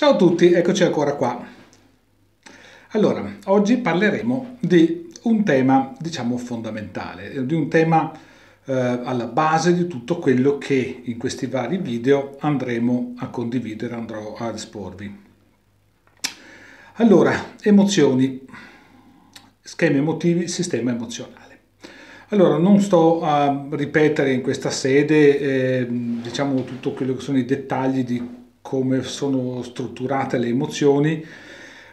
Ciao a tutti, eccoci ancora qua. Allora, oggi parleremo di un tema, diciamo, fondamentale, di un tema eh, alla base di tutto quello che in questi vari video andremo a condividere, andrò a esporvi. Allora, emozioni, schemi emotivi, sistema emozionale. Allora, non sto a ripetere in questa sede, eh, diciamo, tutto quello che sono i dettagli di come sono strutturate le emozioni,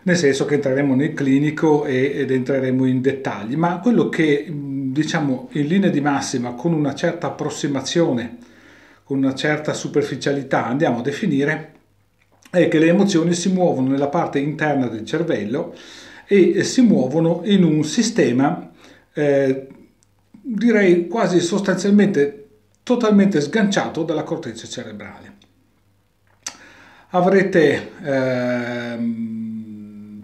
nel senso che entreremo nel clinico ed entreremo in dettagli, ma quello che diciamo in linea di massima con una certa approssimazione, con una certa superficialità andiamo a definire è che le emozioni si muovono nella parte interna del cervello e si muovono in un sistema eh, direi quasi sostanzialmente totalmente sganciato dalla corteccia cerebrale avrete eh,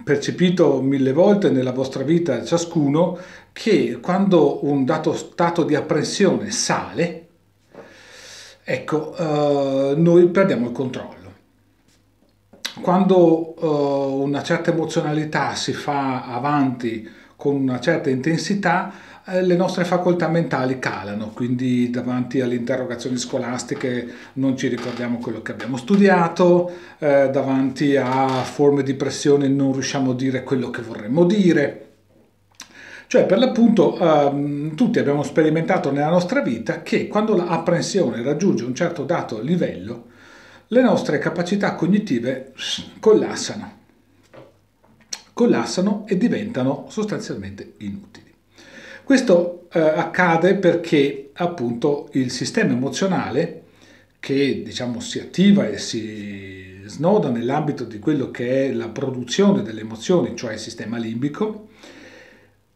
percepito mille volte nella vostra vita ciascuno che quando un dato stato di apprensione sale, ecco, eh, noi perdiamo il controllo. Quando eh, una certa emozionalità si fa avanti con una certa intensità, eh, le nostre facoltà mentali calano, quindi davanti alle interrogazioni scolastiche non ci ricordiamo quello che abbiamo studiato, eh, davanti a forme di pressione non riusciamo a dire quello che vorremmo dire. Cioè, per l'appunto, ehm, tutti abbiamo sperimentato nella nostra vita che quando l'apprensione raggiunge un certo dato livello, le nostre capacità cognitive collassano. Collassano e diventano sostanzialmente inutili. Questo eh, accade perché appunto il sistema emozionale che diciamo si attiva e si snoda nell'ambito di quello che è la produzione delle emozioni, cioè il sistema limbico,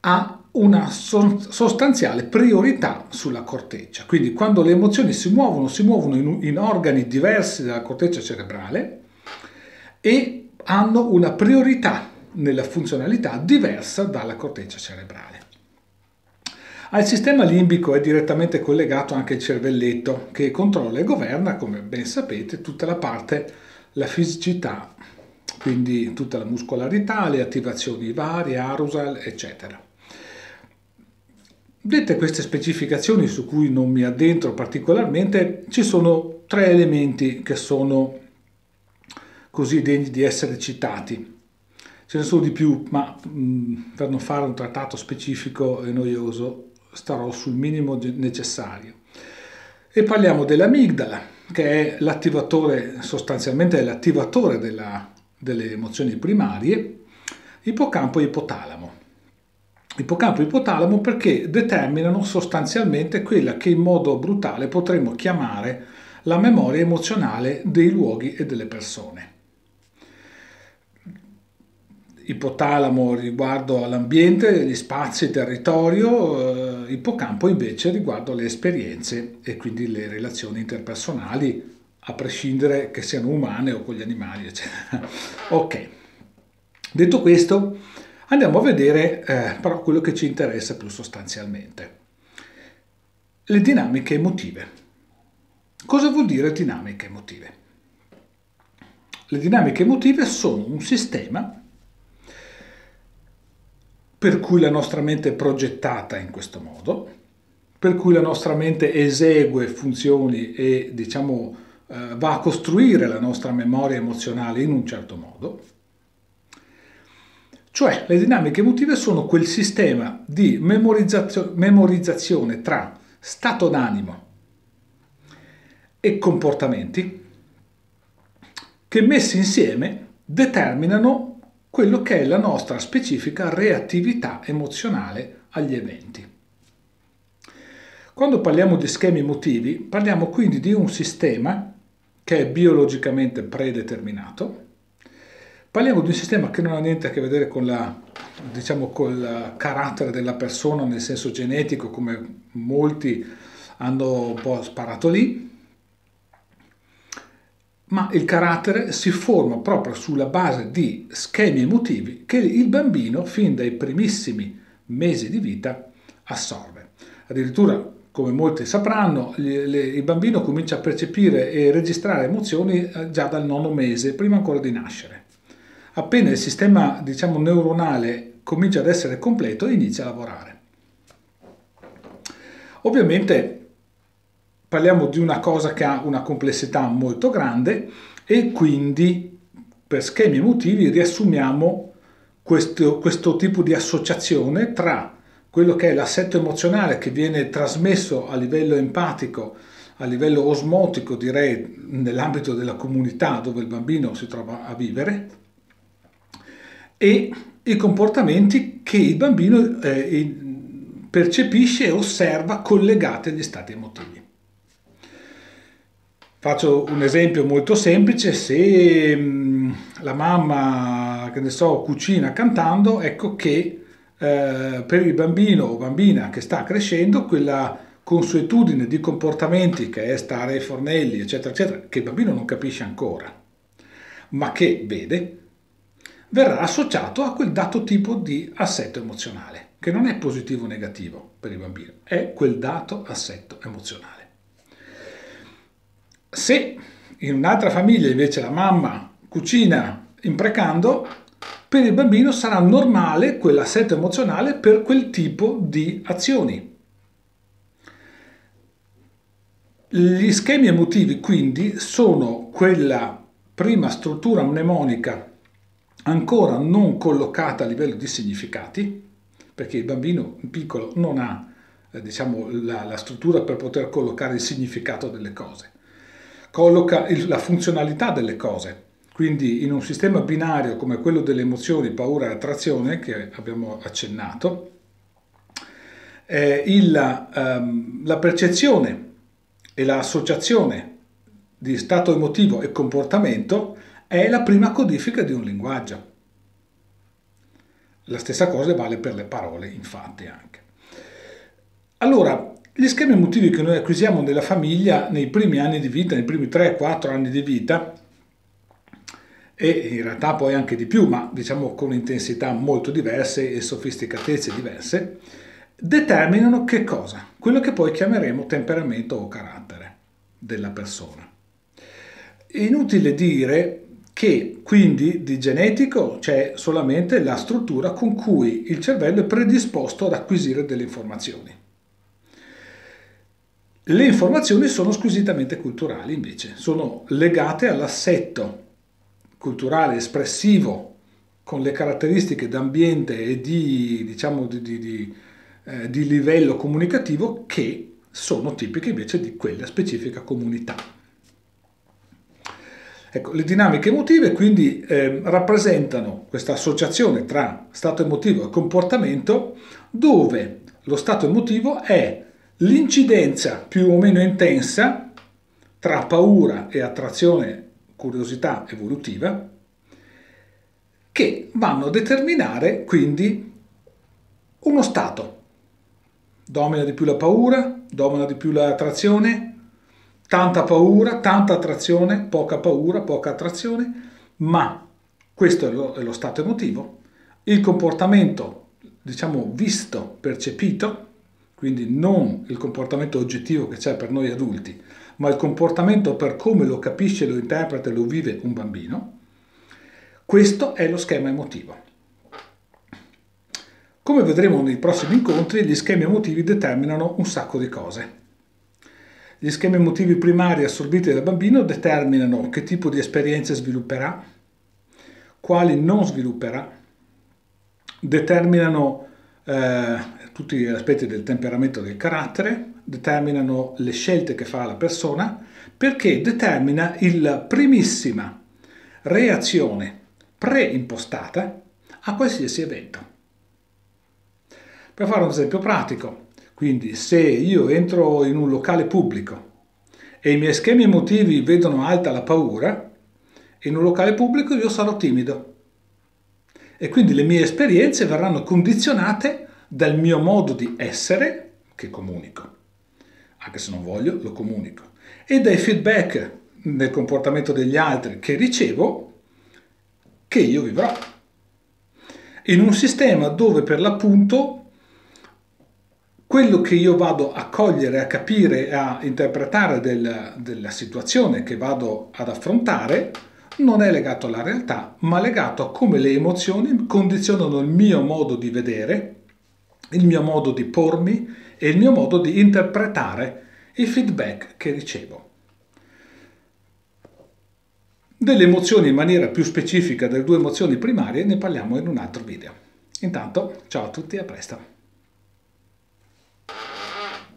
ha una sostanziale priorità sulla corteccia. Quindi quando le emozioni si muovono, si muovono in, in organi diversi dalla corteccia cerebrale e hanno una priorità nella funzionalità diversa dalla corteccia cerebrale. Al sistema limbico è direttamente collegato anche il cervelletto che controlla e governa, come ben sapete, tutta la parte, la fisicità, quindi tutta la muscolarità, le attivazioni varie, arousal, eccetera. Dette queste specificazioni su cui non mi addentro particolarmente, ci sono tre elementi che sono così degni di essere citati. Ce ne sono di più, ma mh, per non fare un trattato specifico e noioso starò sul minimo necessario. E parliamo dell'amigdala, che è l'attivatore, sostanzialmente è l'attivatore della, delle emozioni primarie, ippocampo e ipotalamo. Ippocampo e ipotalamo perché determinano sostanzialmente quella che in modo brutale potremmo chiamare la memoria emozionale dei luoghi e delle persone ipotalamo riguardo all'ambiente, gli spazi, il territorio, eh, ippocampo invece riguardo alle esperienze e quindi le relazioni interpersonali, a prescindere che siano umane o con gli animali, eccetera. Ok, detto questo, andiamo a vedere eh, però quello che ci interessa più sostanzialmente. Le dinamiche emotive. Cosa vuol dire dinamiche emotive? Le dinamiche emotive sono un sistema per cui la nostra mente è progettata in questo modo, per cui la nostra mente esegue funzioni e diciamo eh, va a costruire la nostra memoria emozionale in un certo modo. Cioè le dinamiche emotive sono quel sistema di memorizzazione, memorizzazione tra stato d'animo e comportamenti che messi insieme determinano quello che è la nostra specifica reattività emozionale agli eventi. Quando parliamo di schemi emotivi, parliamo quindi di un sistema che è biologicamente predeterminato, parliamo di un sistema che non ha niente a che vedere con la diciamo col carattere della persona nel senso genetico come molti hanno un po' sparato lì, ma il carattere si forma proprio sulla base di schemi emotivi che il bambino fin dai primissimi mesi di vita assorbe. Addirittura come molti sapranno, il bambino comincia a percepire e registrare emozioni eh, già dal nono mese, prima ancora di nascere. Appena il sistema diciamo, neuronale comincia ad essere completo, inizia a lavorare. Ovviamente parliamo di una cosa che ha una complessità molto grande e quindi per schemi emotivi riassumiamo questo, questo tipo di associazione tra quello che è l'assetto emozionale che viene trasmesso a livello empatico, a livello osmotico, direi, nell'ambito della comunità dove il bambino si trova a vivere, e i comportamenti che il bambino eh, percepisce e osserva collegati agli stati emotivi. Faccio un esempio molto semplice, se mh, la mamma, che ne so, cucina cantando, ecco che eh, per il bambino o bambina che sta crescendo quella consuetudine di comportamenti che è stare ai fornelli, eccetera, eccetera, che il bambino non capisce ancora, ma che vede, verrà associato a quel dato tipo di assetto emozionale, che non è positivo o negativo per il bambino, è quel dato assetto emozionale. Se in un'altra famiglia invece la mamma cucina imprecando, per il bambino sarà normale quell'assetto emozionale per quel tipo di azioni. Gli schemi emotivi quindi sono quella prima struttura mnemonica ancora non collocata a livello di significati, perché il bambino piccolo non ha eh, diciamo, la, la, struttura per poter collocare il significato delle cose, colloca il, la funzionalità delle cose, quindi in un sistema binario come quello delle emozioni, paura e attrazione, che abbiamo accennato, eh, il, ehm, la percezione e l'associazione di stato emotivo e comportamento è la prima codifica di un linguaggio. La stessa cosa vale per le parole, infatti, anche. Allora, gli schemi emotivi che noi acquisiamo nella famiglia nei primi anni di vita, nei primi 3-4 anni di vita, e in realtà poi anche di più, ma diciamo con intensità molto diverse e sofisticatezze diverse, determinano che cosa? Quello che poi chiameremo temperamento o carattere della persona. È inutile dire che quindi di genetico c'è solamente la struttura con cui il cervello è predisposto ad acquisire delle informazioni. Le informazioni sono squisitamente culturali invece, sono legate all'assetto culturale espressivo con le caratteristiche d'ambiente e di, diciamo, di, di, eh, di livello comunicativo che sono tipiche invece di quella specifica comunità. Ecco, le dinamiche emotive quindi eh, rappresentano questa associazione tra stato emotivo e comportamento dove lo stato emotivo è l'incidenza più o meno intensa tra paura e attrazione curiosità evolutiva, che vanno a determinare quindi uno stato. Domina di più la paura, domina di più l'attrazione, tanta paura, tanta attrazione, poca paura, poca attrazione, ma questo è lo, è lo stato emotivo. Il comportamento, diciamo, visto, percepito, quindi non il comportamento oggettivo che c'è per noi adulti, ma il comportamento per come lo capisce, lo interpreta e lo vive un bambino, questo è lo schema emotivo. Come vedremo nei prossimi incontri, gli schemi emotivi determinano un sacco di cose. Gli schemi emotivi primari assorbiti dal bambino determinano che tipo di esperienze svilupperà, quali non svilupperà, determinano eh, tutti gli aspetti del temperamento del carattere, determinano le scelte che fa la persona, perché determina la primissima reazione preimpostata a qualsiasi evento. Per fare un esempio pratico, quindi se io entro in un locale pubblico e i miei schemi emotivi vedono alta la paura, in un locale pubblico io sarò timido e quindi le mie esperienze verranno condizionate dal mio modo di essere, che comunico, anche se non voglio, lo comunico, e dai feedback nel comportamento degli altri che ricevo, che io vivrò. In un sistema dove per l'appunto quello che io vado a cogliere, a capire, a interpretare del, della situazione che vado ad affrontare non è legato alla realtà, ma legato a come le emozioni condizionano il mio modo di vedere, il mio modo di pormi e il mio modo di interpretare i feedback che ricevo. Delle emozioni in maniera più specifica delle due emozioni primarie ne parliamo in un altro video. Intanto, ciao a tutti e a presto!